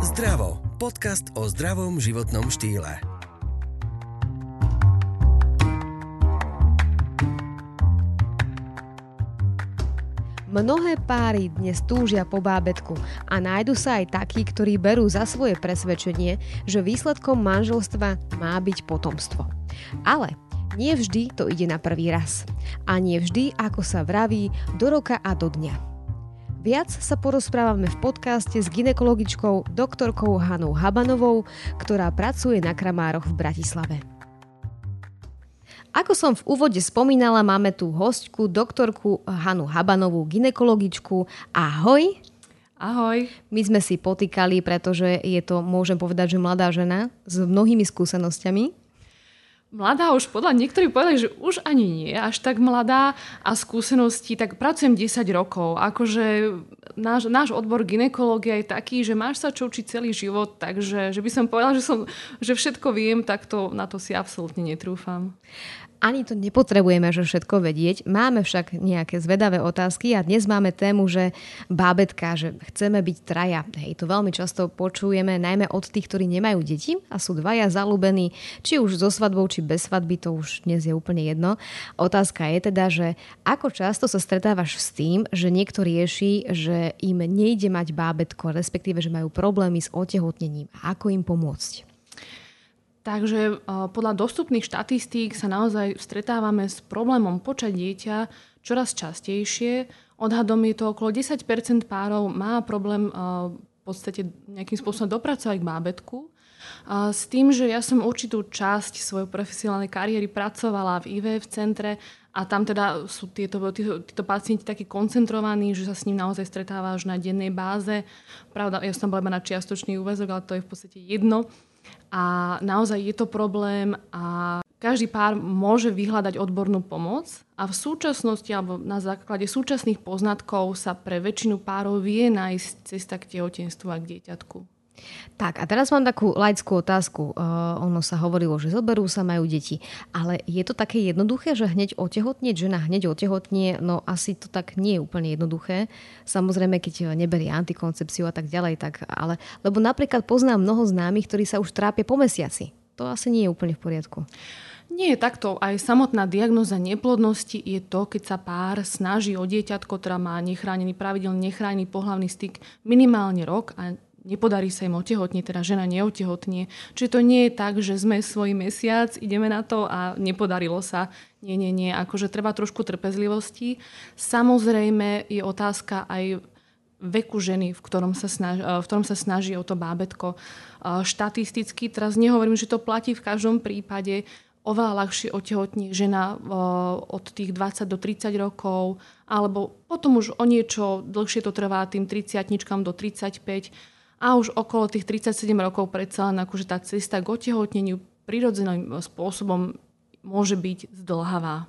Zdravo. Podcast o zdravom životnom štýle. Mnohé páry dnes túžia po bábetku a nájdu sa aj takí, ktorí berú za svoje presvedčenie, že výsledkom manželstva má byť potomstvo. Ale nie vždy to ide na prvý raz. A nie vždy, ako sa vraví, do roka a do dňa. Viac sa porozprávame v podcaste s ginekologičkou doktorkou Hanou Habanovou, ktorá pracuje na Kramároch v Bratislave. Ako som v úvode spomínala, máme tu hostku, doktorku Hanu Habanovú, ginekologičku. Ahoj! Ahoj. My sme si potýkali, pretože je to, môžem povedať, že mladá žena s mnohými skúsenosťami. Mladá už podľa niektorí povedali, že už ani nie až tak mladá a skúsenosti, tak pracujem 10 rokov. Akože náš, náš odbor ginekológia je taký, že máš sa čo učiť celý život, takže že by som povedala, že, som, že všetko viem, tak to, na to si absolútne netrúfam. Ani to nepotrebujeme, že všetko vedieť. Máme však nejaké zvedavé otázky a dnes máme tému, že bábetka, že chceme byť traja. Hej, to veľmi často počujeme, najmä od tých, ktorí nemajú deti a sú dvaja zalúbení, či už so svadbou, či bez svadby, to už dnes je úplne jedno. Otázka je teda, že ako často sa stretávaš s tým, že niekto rieši, že im nejde mať bábetko, respektíve, že majú problémy s otehotnením. Ako im pomôcť? Takže e, podľa dostupných štatistík sa naozaj stretávame s problémom počať dieťa čoraz častejšie. Odhadom je to okolo 10% párov má problém e, v podstate nejakým spôsobom dopracovať k bábetku. S tým, že ja som určitú časť svojej profesionálnej kariéry pracovala v IVF centre a tam teda sú tieto, títo, títo pacienti takí koncentrovaní, že sa s ním naozaj stretávaš na dennej báze. Pravda, ja som bola iba na čiastočný úvezok, ale to je v podstate jedno a naozaj je to problém a každý pár môže vyhľadať odbornú pomoc a v súčasnosti alebo na základe súčasných poznatkov sa pre väčšinu párov vie nájsť cesta k tehotenstvu a k dieťatku. Tak a teraz mám takú laickú otázku. Uh, ono sa hovorilo, že zoberú sa, majú deti. Ale je to také jednoduché, že hneď otehotnieť, žena hneď otehotnie, no asi to tak nie je úplne jednoduché. Samozrejme, keď neberie antikoncepciu a tak ďalej, tak ale... Lebo napríklad poznám mnoho známych, ktorí sa už trápia po mesiaci. To asi nie je úplne v poriadku. Nie je takto. Aj samotná diagnoza neplodnosti je to, keď sa pár snaží o dieťatko, ktorá má nechránený, pravidelne nechránený pohlavný styk minimálne rok a nepodarí sa im otehotniť, teda žena neotehotnie. Čiže to nie je tak, že sme svoj mesiac, ideme na to a nepodarilo sa. Nie, nie, nie. Akože treba trošku trpezlivosti. Samozrejme je otázka aj veku ženy, v ktorom sa snaží, v ktorom sa snaží o to bábetko. Štatisticky, teraz nehovorím, že to platí v každom prípade, oveľa ľahšie otehotní žena od tých 20 do 30 rokov, alebo potom už o niečo dlhšie to trvá tým 30 do 35 a už okolo tých 37 rokov predsa len akože tá cesta k otehotneniu prirodzeným spôsobom môže byť zdlhavá.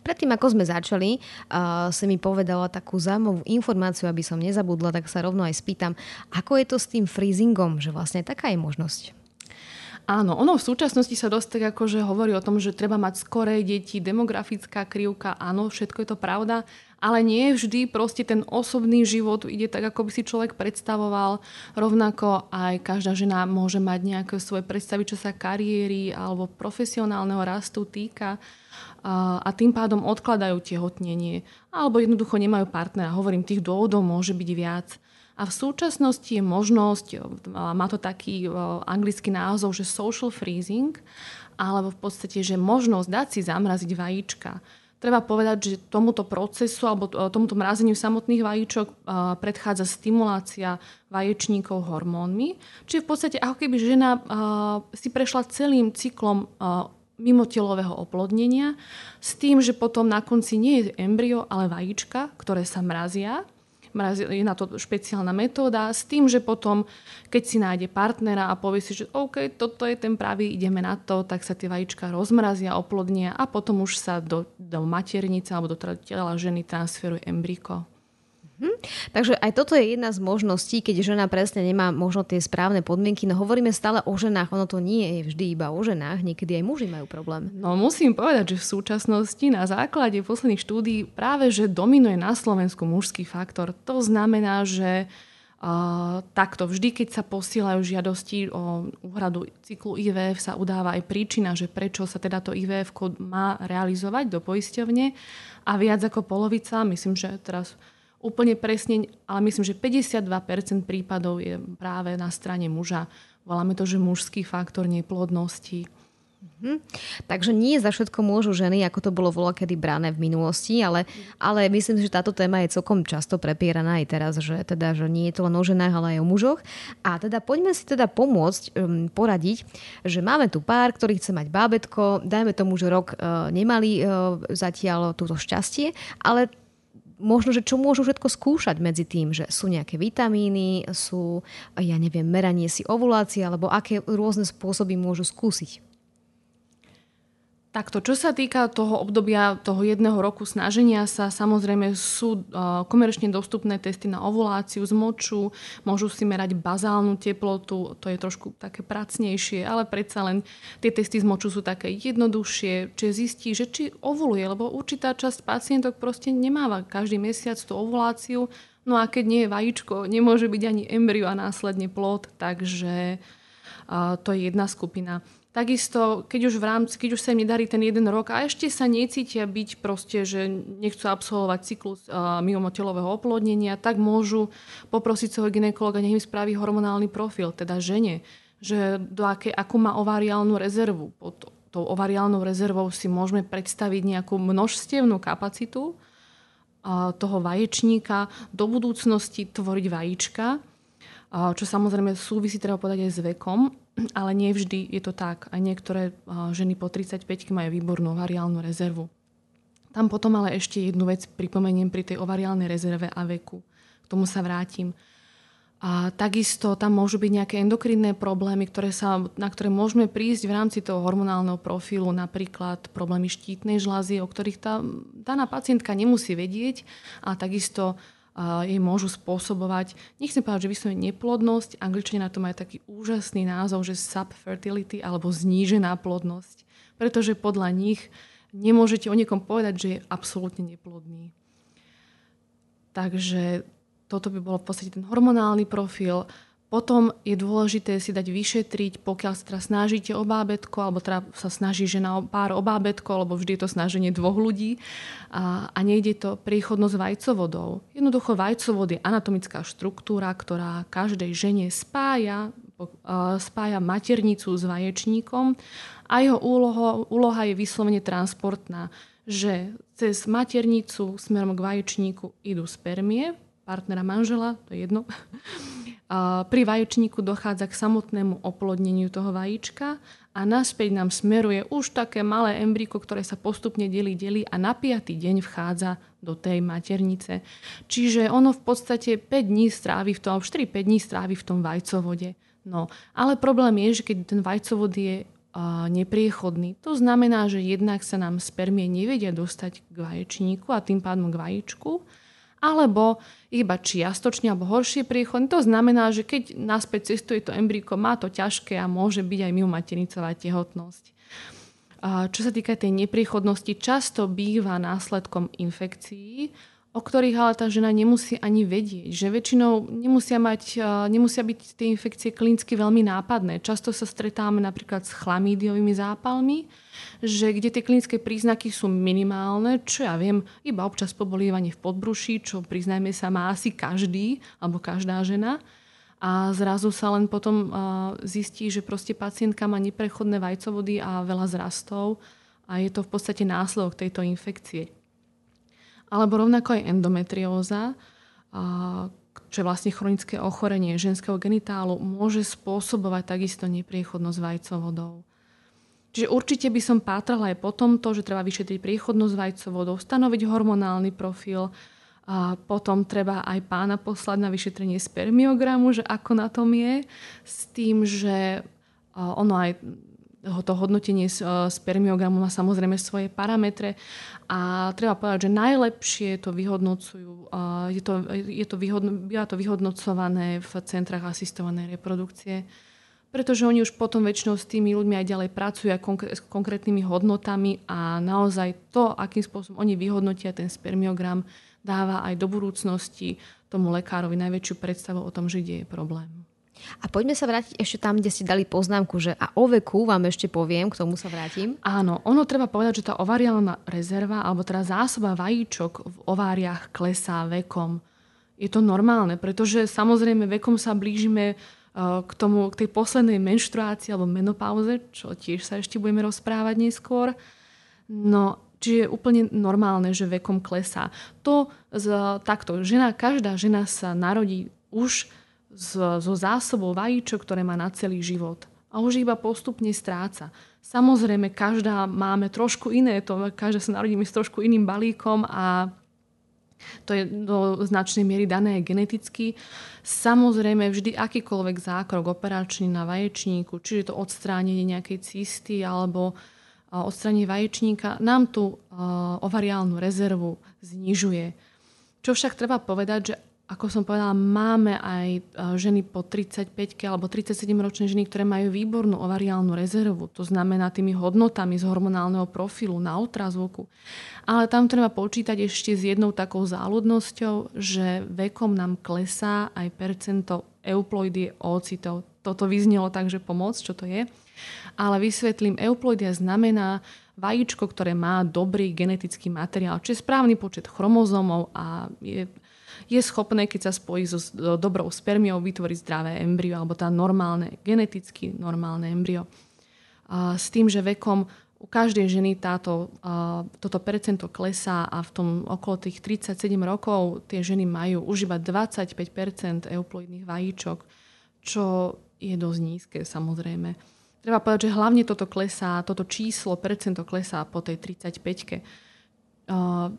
Predtým, ako sme začali, uh, si mi povedala takú zaujímavú informáciu, aby som nezabudla, tak sa rovno aj spýtam, ako je to s tým freezingom, že vlastne taká je možnosť? Áno, ono v súčasnosti sa dosť tak akože hovorí o tom, že treba mať skoré deti, demografická krivka, áno, všetko je to pravda, ale nie vždy proste ten osobný život ide tak, ako by si človek predstavoval. Rovnako aj každá žena môže mať nejaké svoje predstavy, čo sa kariéry alebo profesionálneho rastu týka a tým pádom odkladajú tehotnenie alebo jednoducho nemajú partnera. Hovorím, tých dôvodov môže byť viac. A v súčasnosti je možnosť, má to taký anglický názov, že social freezing, alebo v podstate, že možnosť dať si zamraziť vajíčka. Treba povedať, že tomuto procesu alebo tomuto mrazeniu samotných vajíčok predchádza stimulácia vaječníkov hormónmi. Čiže v podstate ako keby žena si prešla celým cyklom mimotelového oplodnenia s tým, že potom na konci nie je embryo, ale vajíčka, ktoré sa mrazia je na to špeciálna metóda s tým, že potom, keď si nájde partnera a povie si, že OK, toto je ten pravý, ideme na to, tak sa tie vajíčka rozmrazia, oplodnia a potom už sa do, do maternice alebo do tela ženy transferuje embryko. Hm? Takže aj toto je jedna z možností, keď žena presne nemá možno tie správne podmienky. No hovoríme stále o ženách, ono to nie je vždy iba o ženách, niekedy aj muži majú problém. No musím povedať, že v súčasnosti na základe posledných štúdí práve, že dominuje na Slovensku mužský faktor. To znamená, že Uh, takto, vždy, keď sa posielajú žiadosti o úhradu cyklu IVF, sa udáva aj príčina, že prečo sa teda to IVF má realizovať do poisťovne a viac ako polovica, myslím, že teraz úplne presne, ale myslím, že 52% prípadov je práve na strane muža. Voláme to, že mužský faktor neplodnosti. Mhm. Takže nie za všetko môžu ženy, ako to bolo kedy brané v minulosti, ale, ale myslím že táto téma je celkom často prepieraná aj teraz, že, teda, že nie je to len o ženách, ale aj o mužoch. A teda poďme si teda pomôcť, um, poradiť, že máme tu pár, ktorý chce mať bábetko, dajme tomu, že rok uh, nemali uh, zatiaľ túto šťastie, ale možno, že čo môžu všetko skúšať medzi tým, že sú nejaké vitamíny, sú, ja neviem, meranie si ovulácie, alebo aké rôzne spôsoby môžu skúsiť. Takto, čo sa týka toho obdobia toho jedného roku snaženia sa, samozrejme sú komerčne dostupné testy na ovuláciu z moču, môžu si merať bazálnu teplotu, to je trošku také pracnejšie, ale predsa len tie testy z moču sú také jednoduchšie, čiže zistí, že či ovuluje, lebo určitá časť pacientok proste nemáva každý mesiac tú ovuláciu, no a keď nie je vajíčko, nemôže byť ani embryo a následne plod, takže to je jedna skupina. Takisto, keď už v rámci, keď už sa im nedarí ten jeden rok a ešte sa necítia byť proste, že nechcú absolvovať cyklus uh, mimotelového oplodnenia, tak môžu poprosiť svojho ginekologa, nech im spraví hormonálny profil, teda žene, že do aké, akú má ovariálnu rezervu. Pod tou ovariálnou rezervou si môžeme predstaviť nejakú množstevnú kapacitu uh, toho vaječníka, do budúcnosti tvoriť vajíčka, čo samozrejme súvisí, treba povedať, aj s vekom ale nie vždy je to tak. Aj niektoré ženy po 35 majú výbornú ovariálnu rezervu. Tam potom ale ešte jednu vec pripomeniem pri tej ovariálnej rezerve a veku. K tomu sa vrátim. A takisto tam môžu byť nejaké endokrinné problémy, ktoré sa, na ktoré môžeme prísť v rámci toho hormonálneho profilu, napríklad problémy štítnej žlázy, o ktorých tá daná pacientka nemusí vedieť a takisto jej môžu spôsobovať, nechcem povedať, že vyslovene neplodnosť, angličania na to majú taký úžasný názov, že subfertility alebo znížená plodnosť. Pretože podľa nich nemôžete o niekom povedať, že je absolútne neplodný. Takže toto by bolo v podstate ten hormonálny profil. Potom je dôležité si dať vyšetriť, pokiaľ sa teda snažíte o bábetko, alebo teda sa snaží žena o pár o bábetko, alebo vždy je to snaženie dvoch ľudí a, a nejde to priechodnosť vajcovodou. Jednoducho vajcovod je anatomická štruktúra, ktorá každej žene spája, spája maternicu s vaječníkom a jeho úloho, úloha je vyslovene transportná, že cez maternicu smerom k vaječníku idú spermie, partnera manžela, to je jedno, pri vaječníku dochádza k samotnému oplodneniu toho vajíčka a naspäť nám smeruje už také malé embryko, ktoré sa postupne delí, delí a na piatý deň vchádza do tej maternice. Čiže ono v podstate 5 dní strávi v tom, 4-5 dní strávi v tom vajcovode. No, ale problém je, že keď ten vajcovod je nepriechodný, to znamená, že jednak sa nám spermie nevedia dostať k vaječníku a tým pádom k vajíčku, alebo iba čiastočne alebo horšie priechody. To znamená, že keď naspäť cestuje to embryko, má to ťažké a môže byť aj mimo maternicová tehotnosť. Čo sa týka tej nepriechodnosti, často býva následkom infekcií, o ktorých ale tá žena nemusí ani vedieť. Že väčšinou nemusia, mať, nemusia byť tie infekcie klinicky veľmi nápadné. Často sa stretáme napríklad s chlamídiovými zápalmi, že kde tie klinické príznaky sú minimálne, čo ja viem, iba občas pobolievanie v podbruši, čo priznajme sa má asi každý alebo každá žena. A zrazu sa len potom zistí, že proste pacientka má neprechodné vajcovody a veľa zrastov a je to v podstate následok tejto infekcie alebo rovnako aj endometrióza, čo je vlastne chronické ochorenie ženského genitálu, môže spôsobovať takisto nepriechodnosť vajcovodov. Čiže určite by som pátrala aj po tomto, že treba vyšetriť priechodnosť vajcovodov, stanoviť hormonálny profil, a potom treba aj pána poslať na vyšetrenie spermiogramu, že ako na tom je, s tým, že ono aj to hodnotenie spermiogramu má samozrejme svoje parametre a treba povedať, že najlepšie to vyhodnocujú, e, je to, je to, vyhodno, býva to vyhodnocované v centrách asistovanej reprodukcie, pretože oni už potom väčšinou s tými ľuďmi aj ďalej pracujú aj s konkrétnymi hodnotami a naozaj to, akým spôsobom oni vyhodnotia ten spermiogram, dáva aj do budúcnosti tomu lekárovi najväčšiu predstavu o tom, že kde je problém. A poďme sa vrátiť ešte tam, kde ste dali poznámku, že a o veku vám ešte poviem, k tomu sa vrátim. Áno, ono treba povedať, že tá ovariálna rezerva, alebo teda zásoba vajíčok v ováriach klesá vekom. Je to normálne, pretože samozrejme vekom sa blížime k, tomu, k tej poslednej menštruácii alebo menopauze, čo tiež sa ešte budeme rozprávať neskôr. No Čiže je úplne normálne, že vekom klesá. To z, takto, žena, každá žena sa narodí už zo zásobou vajíčok, ktoré má na celý život. A už iba postupne stráca. Samozrejme, každá máme trošku iné, to, každá sa narodíme s trošku iným balíkom a to je do značnej miery dané geneticky. Samozrejme, vždy akýkoľvek zákrok operačný na vaječníku, čiže to odstránenie nejakej cysty alebo odstranie vaječníka nám tú ovariálnu rezervu znižuje. Čo však treba povedať, že ako som povedala, máme aj ženy po 35 alebo 37 ročné ženy, ktoré majú výbornú ovariálnu rezervu. To znamená tými hodnotami z hormonálneho profilu na ultrazvuku. Ale tam treba počítať ešte s jednou takou záľudnosťou, že vekom nám klesá aj percento euploidie oocitov. Toto vyznelo tak, že pomoc, čo to je ale vysvetlím, euploidia znamená vajíčko, ktoré má dobrý genetický materiál, čiže správny počet chromozomov a je, je schopné, keď sa spojí so dobrou spermiou, vytvoriť zdravé embryo alebo tá normálne, geneticky normálne embryo. A s tým, že vekom u každej ženy táto, uh, toto percento klesá a v tom okolo tých 37 rokov tie ženy majú už iba 25% euploidných vajíčok, čo je dosť nízke samozrejme. Treba povedať, že hlavne toto klesá, toto číslo, percento klesá po tej 35-ke.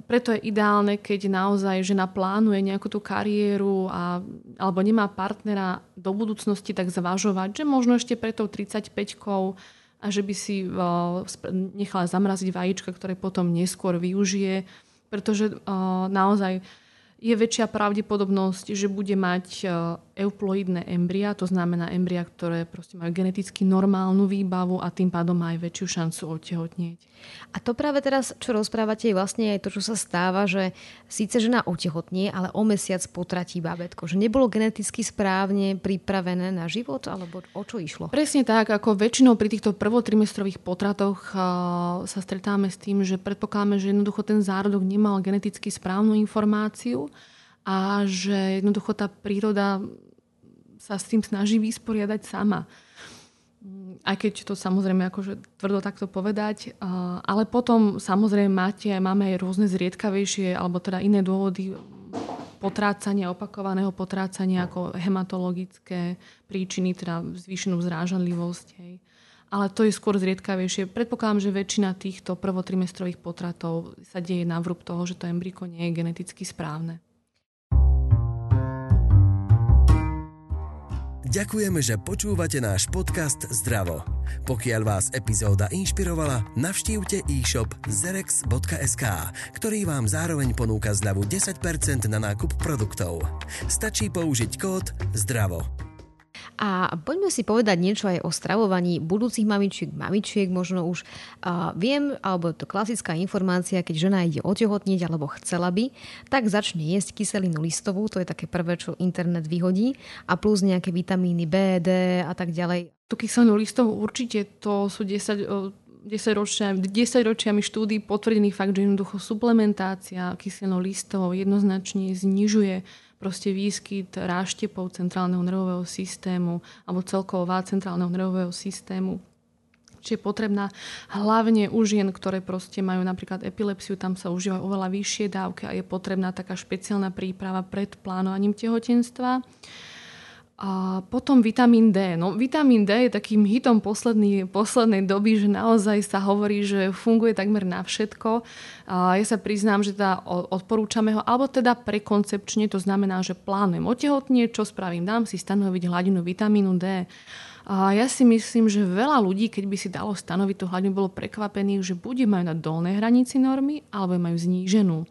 Preto je ideálne, keď naozaj žena plánuje nejakú tú kariéru a, alebo nemá partnera do budúcnosti, tak zvažovať, že možno ešte pre tou 35-kou a že by si uh, nechala zamraziť vajíčka, ktoré potom neskôr využije, pretože uh, naozaj je väčšia pravdepodobnosť, že bude mať e, euploidné embria, to znamená embria, ktoré proste majú geneticky normálnu výbavu a tým pádom má aj väčšiu šancu otehotnieť. A to práve teraz, čo rozprávate, je vlastne aj to, čo sa stáva, že síce žena otehotnie, ale o mesiac potratí bábetko. Že nebolo geneticky správne pripravené na život, alebo o čo išlo? Presne tak, ako väčšinou pri týchto prvotrimestrových potratoch sa stretáme s tým, že predpokladáme, že jednoducho ten zárodok nemal geneticky správnu informáciu a že jednoducho tá príroda sa s tým snaží vysporiadať sama. Aj keď to samozrejme akože tvrdo takto povedať. Ale potom samozrejme máte, máme aj rôzne zriedkavejšie alebo teda iné dôvody potrácania, opakovaného potrácania ako hematologické príčiny, teda zvýšenú zrážanlivosť. Hej. Ale to je skôr zriedkavejšie. Predpokladám, že väčšina týchto prvotrimestrových potratov sa deje na vrúb toho, že to embryko nie je geneticky správne. Ďakujeme, že počúvate náš podcast Zdravo. Pokiaľ vás epizóda inšpirovala, navštívte e-shop zerex.sk, ktorý vám zároveň ponúka zľavu 10% na nákup produktov. Stačí použiť kód ZDRAVO. A poďme si povedať niečo aj o stravovaní budúcich mamičiek, mamičiek. Možno už uh, viem, alebo to klasická informácia, keď žena ide otehotniť alebo chcela by, tak začne jesť kyselinu listovú, to je také prvé, čo internet vyhodí, a plus nejaké vitamíny B, D a tak ďalej. Tu kyselinu listovú určite to sú 10 10, ročia, 10 ročiami štúdí potvrdený fakt, že jednoducho suplementácia kyselinou listovou jednoznačne znižuje proste výskyt ráštepov centrálneho nervového systému alebo celková centrálneho nervového systému. Čiže je potrebná hlavne u žien, ktoré proste majú napríklad epilepsiu, tam sa užívajú oveľa vyššie dávky a je potrebná taká špeciálna príprava pred plánovaním tehotenstva. A potom vitamín D. No, vitamín D je takým hitom posledný, poslednej doby, že naozaj sa hovorí, že funguje takmer na všetko. A ja sa priznám, že teda odporúčame ho, alebo teda prekoncepčne, to znamená, že plánujem otehotnie, čo spravím, dám si stanoviť hladinu vitamínu D. A ja si myslím, že veľa ľudí, keď by si dalo stanoviť tú hladinu, bolo prekvapených, že buď majú na dolnej hranici normy, alebo majú zníženú.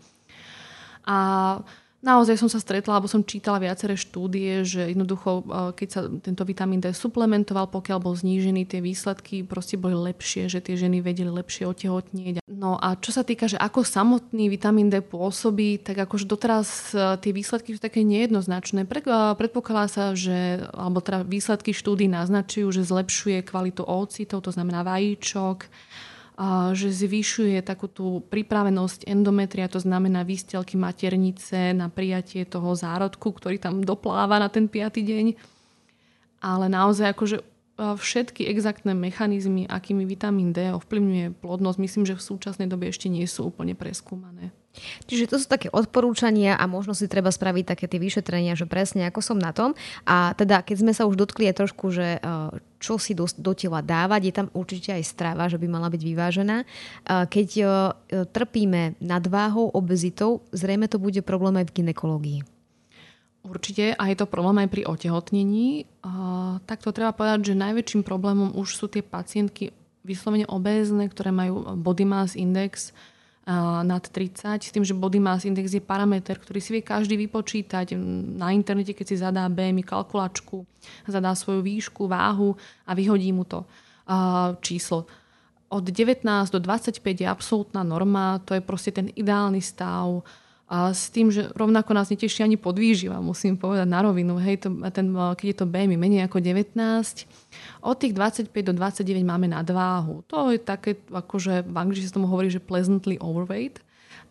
A naozaj som sa stretla, alebo som čítala viaceré štúdie, že jednoducho, keď sa tento vitamín D suplementoval, pokiaľ bol znížený, tie výsledky proste boli lepšie, že tie ženy vedeli lepšie otehotnieť. No a čo sa týka, že ako samotný vitamín D pôsobí, tak akože doteraz e, tie výsledky sú také nejednoznačné. Predpokladá sa, že, alebo teda výsledky štúdí naznačujú, že zlepšuje kvalitu ocitov, to znamená vajíčok, že zvyšuje takú tú pripravenosť endometria, to znamená výstelky maternice na prijatie toho zárodku, ktorý tam dopláva na ten piatý deň. Ale naozaj akože všetky exaktné mechanizmy, akými vitamín D ovplyvňuje plodnosť, myslím, že v súčasnej dobe ešte nie sú úplne preskúmané. Čiže to sú také odporúčania a možno si treba spraviť také tie vyšetrenia, že presne ako som na tom. A teda, keď sme sa už dotkli aj trošku, že e, čo si do, do tela dávať, je tam určite aj strava, že by mala byť vyvážená. E, keď e, trpíme nadváhou, obezitou, zrejme to bude problém aj v ginekológii. Určite a je to problém aj pri otehotnení. Tak to treba povedať, že najväčším problémom už sú tie pacientky vyslovene obézne, ktoré majú body mass index nad 30, s tým, že body mass index je parameter, ktorý si vie každý vypočítať na internete, keď si zadá BMI kalkulačku, zadá svoju výšku, váhu a vyhodí mu to číslo. Od 19 do 25 je absolútna norma, to je proste ten ideálny stav a s tým, že rovnako nás neteší ani podvýživa, musím povedať na rovinu. Hej, to, ten, keď je to BMI menej ako 19, od tých 25 do 29 máme nadváhu. To je také, akože v angličtine sa tomu hovorí, že pleasantly overweight.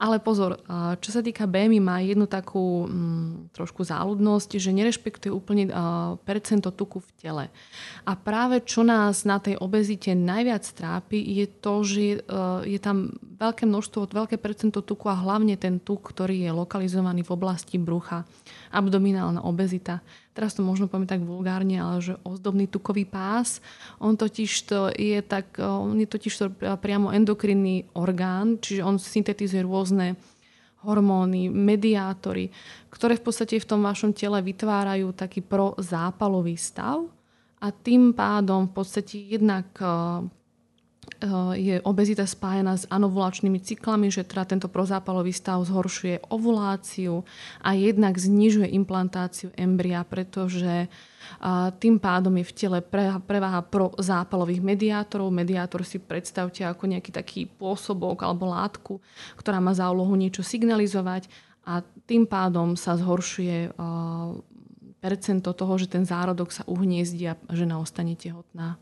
Ale pozor, čo sa týka BMI, má jednu takú mm, trošku záľudnosť, že nerešpektuje úplne uh, percento tuku v tele. A práve čo nás na tej obezite najviac trápi, je to, že uh, je tam veľké množstvo, veľké percento tuku a hlavne ten tuk, ktorý je lokalizovaný v oblasti brucha. Abdominálna obezita teraz to možno poviem tak vulgárne, ale že ozdobný tukový pás, on totiž to je tak, on je totiž to priamo endokrinný orgán, čiže on syntetizuje rôzne hormóny, mediátory, ktoré v podstate v tom vašom tele vytvárajú taký prozápalový stav a tým pádom v podstate jednak Eh, je obezita spájana s anovulačnými cyklami, že teda tento prozápalový stav zhoršuje ovuláciu a jednak znižuje implantáciu embria, pretože tým pádom je v tele preváha prozápalových mediátorov. Mediátor si predstavte ako nejaký taký pôsobok alebo látku, ktorá má za úlohu niečo signalizovať a tým pádom sa zhoršuje eh, percento toho, že ten zárodok sa uhniezdi a žena ostane tehotná.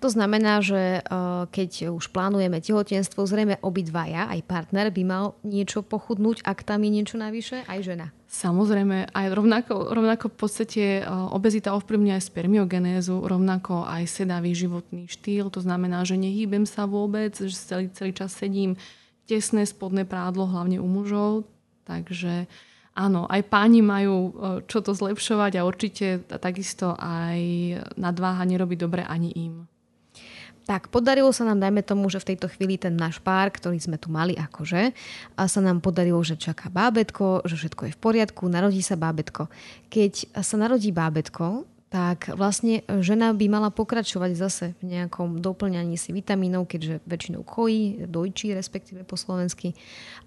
To znamená, že e, keď už plánujeme tehotenstvo, zrejme obidvaja, aj partner by mal niečo pochudnúť, ak tam je niečo navyše, aj žena. Samozrejme, aj rovnako, rovnako v podstate e, obezita ovplyvňuje aj spermiogenézu, rovnako aj sedavý životný štýl, to znamená, že nehýbem sa vôbec, že celý, celý čas sedím tesné spodné prádlo, hlavne u mužov, takže áno, aj páni majú e, čo to zlepšovať a určite takisto aj nadváha nerobí dobre ani im. Tak, podarilo sa nám, dajme tomu, že v tejto chvíli ten náš pár, ktorý sme tu mali akože, a sa nám podarilo, že čaká bábetko, že všetko je v poriadku, narodí sa bábetko. Keď sa narodí bábetko, tak vlastne žena by mala pokračovať zase v nejakom doplňaní si vitamínov, keďže väčšinou kojí, dojčí respektíve po slovensky.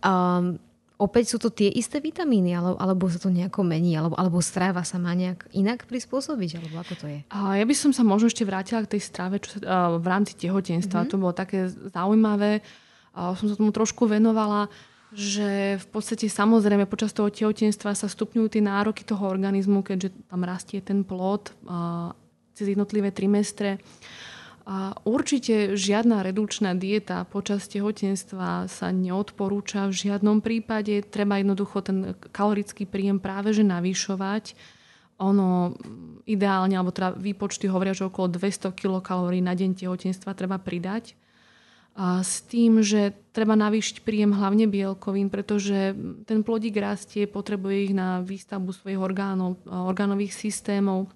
Um, opäť sú to tie isté vitamíny, alebo, alebo sa to nejako mení, alebo, alebo stráva sa má nejak inak prispôsobiť, alebo ako to je? Ja by som sa možno ešte vrátila k tej stráve čo sa, v rámci tehotenstva. Mm-hmm. To bolo také zaujímavé. Som sa tomu trošku venovala, že v podstate samozrejme počas toho tehotenstva sa stupňujú tie nároky toho organizmu, keďže tam rastie ten plod cez jednotlivé trimestre. A určite žiadna redukčná dieta počas tehotenstva sa neodporúča v žiadnom prípade. Treba jednoducho ten kalorický príjem práve že navyšovať. Ono ideálne, alebo teda výpočty hovoria, že okolo 200 kilokalórií na deň tehotenstva treba pridať. A s tým, že treba navýšiť príjem hlavne bielkovín, pretože ten plodík rastie, potrebuje ich na výstavbu svojich orgánov, orgánových systémov,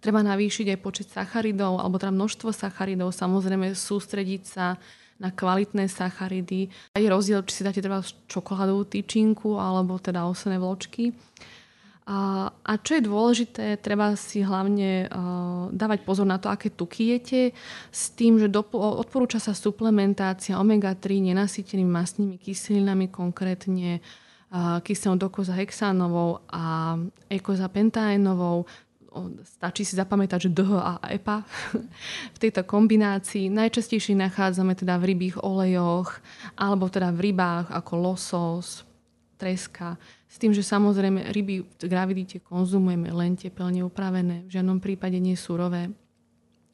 Treba navýšiť aj počet sacharidov, alebo teda množstvo sacharidov, samozrejme sústrediť sa na kvalitné sacharidy. Je rozdiel, či si dáte treba čokoládovú tyčinku alebo teda osené vločky. A, a čo je dôležité, treba si hlavne uh, dávať pozor na to, aké tuky jete, s tým, že dopo- odporúča sa suplementácia omega-3 nenasytenými mastnými kyselinami, konkrétne kyselnou dokozahexánovou a ekozapentánovou. Stačí si zapamätať, že DH a EPA v tejto kombinácii najčastejšie nachádzame teda v rybých olejoch alebo teda v rybách ako losos, treska. S tým, že samozrejme ryby v gravidite konzumujeme len teplne upravené, v žiadnom prípade nie surové.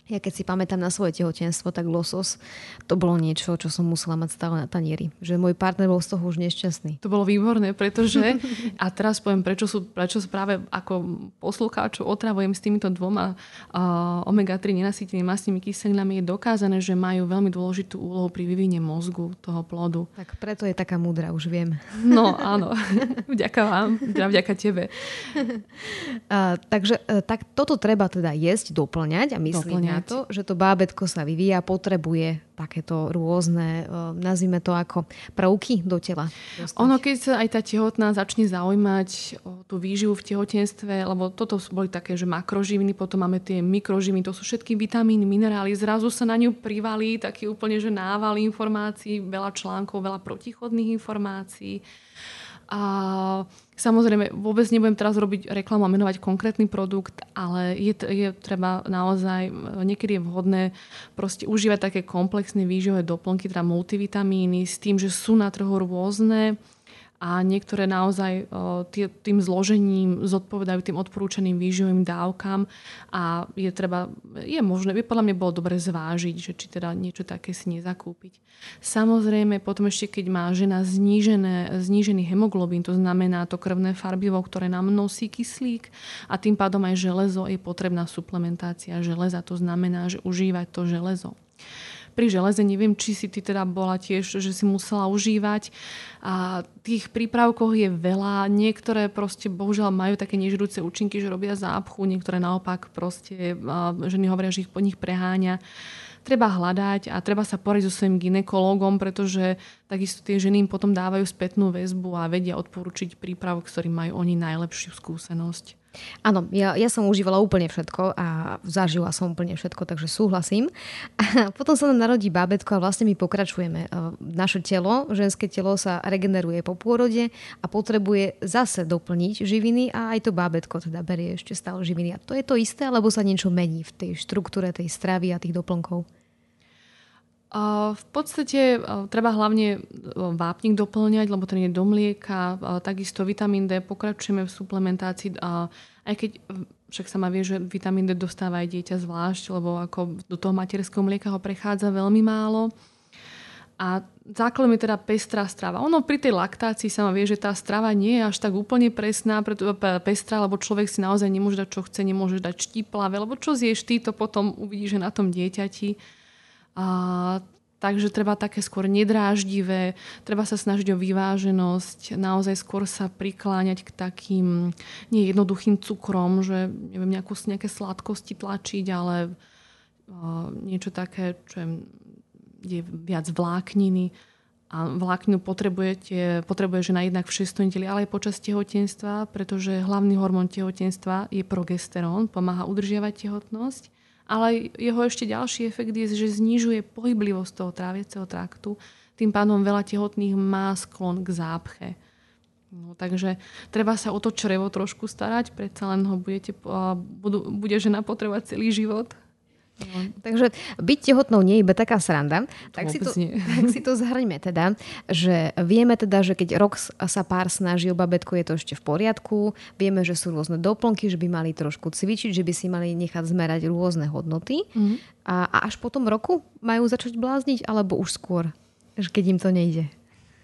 Ja keď si pamätám na svoje tehotenstvo, tak losos to bolo niečo, čo som musela mať stále na tanieri. Že môj partner bol z toho už nešťastný. To bolo výborné, pretože, a teraz poviem, prečo, sú, prečo práve ako poslucháčov otravujem s týmito dvoma uh, omega-3 nenasýtenými masnými kyselinami, je dokázané, že majú veľmi dôležitú úlohu pri vyvine mozgu toho plodu. Tak preto je taká múdra, už viem. No áno, vďaka vám, vďaka tebe. Uh, takže uh, tak toto treba teda jesť, doplňať a myslím doplňať na to, že to bábetko sa vyvíja, potrebuje takéto rôzne, nazvime to ako prvky do tela. Dostať. Ono, keď sa aj tá tehotná začne zaujímať o tú výživu v tehotenstve, lebo toto boli také, že makroživiny, potom máme tie mikroživiny, to sú všetky vitamíny, minerály, zrazu sa na ňu privalí taký úplne, že nával informácií, veľa článkov, veľa protichodných informácií. A samozrejme, vôbec nebudem teraz robiť reklamu a menovať konkrétny produkt, ale je, je treba naozaj, niekedy je vhodné proste užívať také komplexné výživové doplnky, teda multivitamíny s tým, že sú na trhu rôzne a niektoré naozaj tým zložením zodpovedajú tým odporúčaným výživovým dávkam a je treba, je možné, by podľa mňa bolo dobre zvážiť, že či teda niečo také si nezakúpiť. Samozrejme, potom ešte keď má žena znížené, znížený hemoglobín, to znamená to krvné farbivo, ktoré nám nosí kyslík a tým pádom aj železo je potrebná suplementácia železa, to znamená, že užívať to železo pri železe neviem, či si ty teda bola tiež, že si musela užívať. A tých prípravkov je veľa. Niektoré proste bohužiaľ majú také nežrúce účinky, že robia zápchu, niektoré naopak proste ženy hovoria, že ich po nich preháňa treba hľadať a treba sa poradiť so svojím ginekologom, pretože takisto tie ženy im potom dávajú spätnú väzbu a vedia odporučiť prípravok, s ktorým majú oni najlepšiu skúsenosť. Áno, ja, ja som užívala úplne všetko a zažila som úplne všetko, takže súhlasím. A potom sa nám narodí bábetko a vlastne my pokračujeme. Naše telo, ženské telo sa regeneruje po pôrode a potrebuje zase doplniť živiny a aj to bábetko teda berie ešte stále živiny. A to je to isté, alebo sa niečo mení v tej štruktúre tej stravy a tých doplnkov? V podstate treba hlavne vápnik doplňať, lebo ten je do mlieka, takisto vitamín D, pokračujeme v suplementácii, aj keď však sa ma vie, že vitamín D dostáva aj dieťa zvlášť, lebo ako do toho materského mlieka ho prechádza veľmi málo. A základom je teda pestrá strava. Ono pri tej laktácii sa vie, že tá strava nie je až tak úplne presná, preto, pestrá, lebo človek si naozaj nemôže dať, čo chce, nemôže dať štiplavé, lebo čo zješ ty, to potom uvidíš, že na tom dieťati. A, takže treba také skôr nedráždivé, treba sa snažiť o vyváženosť, naozaj skôr sa prikláňať k takým nejednoduchým cukrom, že neviem, nejakú, nejaké sladkosti tlačiť, ale a, niečo také, čo je, je viac vlákniny. A vlákninu potrebujete, potrebuje žena jednak v 6. nedeli, ale aj počas tehotenstva, pretože hlavný hormón tehotenstva je progesterón, pomáha udržiavať tehotnosť ale jeho ešte ďalší efekt je, že znižuje pohyblivosť toho tráviaceho traktu. Tým pádom veľa tehotných má sklon k zápche. No, takže treba sa o to črevo trošku starať, predsa len ho budete, budú, bude žena potrebovať celý život. No, takže byť tehotnou nie je iba taká sranda. Tak si, to, tak si to zhrňme teda, že vieme teda, že keď rok sa pár snaží o babetko, je to ešte v poriadku. Vieme, že sú rôzne doplnky, že by mali trošku cvičiť, že by si mali nechať zmerať rôzne hodnoty. Mm-hmm. A, a až po tom roku majú začať blázniť, alebo už skôr, keď im to nejde?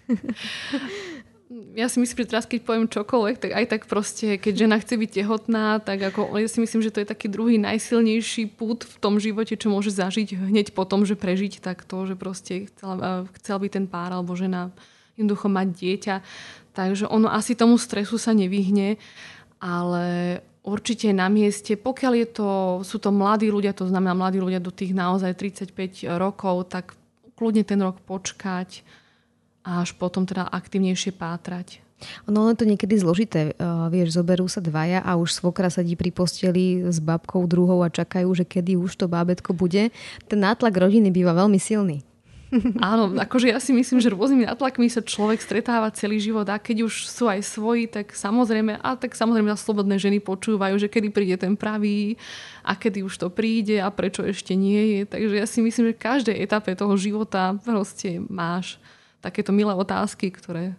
ja si myslím, že teraz keď poviem čokoľvek, tak aj tak proste, keď žena chce byť tehotná, tak ako, ja si myslím, že to je taký druhý najsilnejší pút v tom živote, čo môže zažiť hneď potom, že prežiť tak to, že proste chcel, chcel by ten pár alebo žena jednoducho mať dieťa. Takže ono asi tomu stresu sa nevyhne, ale určite na mieste, pokiaľ je to, sú to mladí ľudia, to znamená mladí ľudia do tých naozaj 35 rokov, tak kľudne ten rok počkať, a až potom teda aktivnejšie pátrať. Ono je to niekedy zložité. Uh, vieš, zoberú sa dvaja a už svokra sedí pri posteli s babkou druhou a čakajú, že kedy už to bábetko bude. Ten nátlak rodiny býva veľmi silný. Áno, akože ja si myslím, že rôznymi natlakmi sa človek stretáva celý život a keď už sú aj svoji, tak samozrejme, a tak samozrejme na slobodné ženy počúvajú, že kedy príde ten pravý a kedy už to príde a prečo ešte nie je. Takže ja si myslím, že v každej etape toho života proste máš takéto milé otázky, ktoré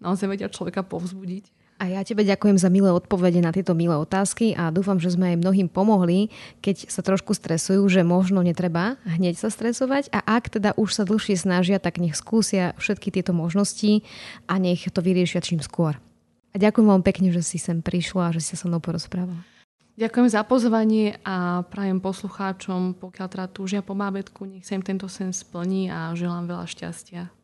naozaj vedia človeka povzbudiť. A ja tebe ďakujem za milé odpovede na tieto milé otázky a dúfam, že sme aj mnohým pomohli, keď sa trošku stresujú, že možno netreba hneď sa stresovať a ak teda už sa dlhšie snažia, tak nech skúsia všetky tieto možnosti a nech to vyriešia čím skôr. A ďakujem vám pekne, že si sem prišla a že si sa so mnou porozprávala. Ďakujem za pozvanie a prajem poslucháčom, pokiaľ teda túžia po bábetku, nech sa im tento sen splní a želám veľa šťastia.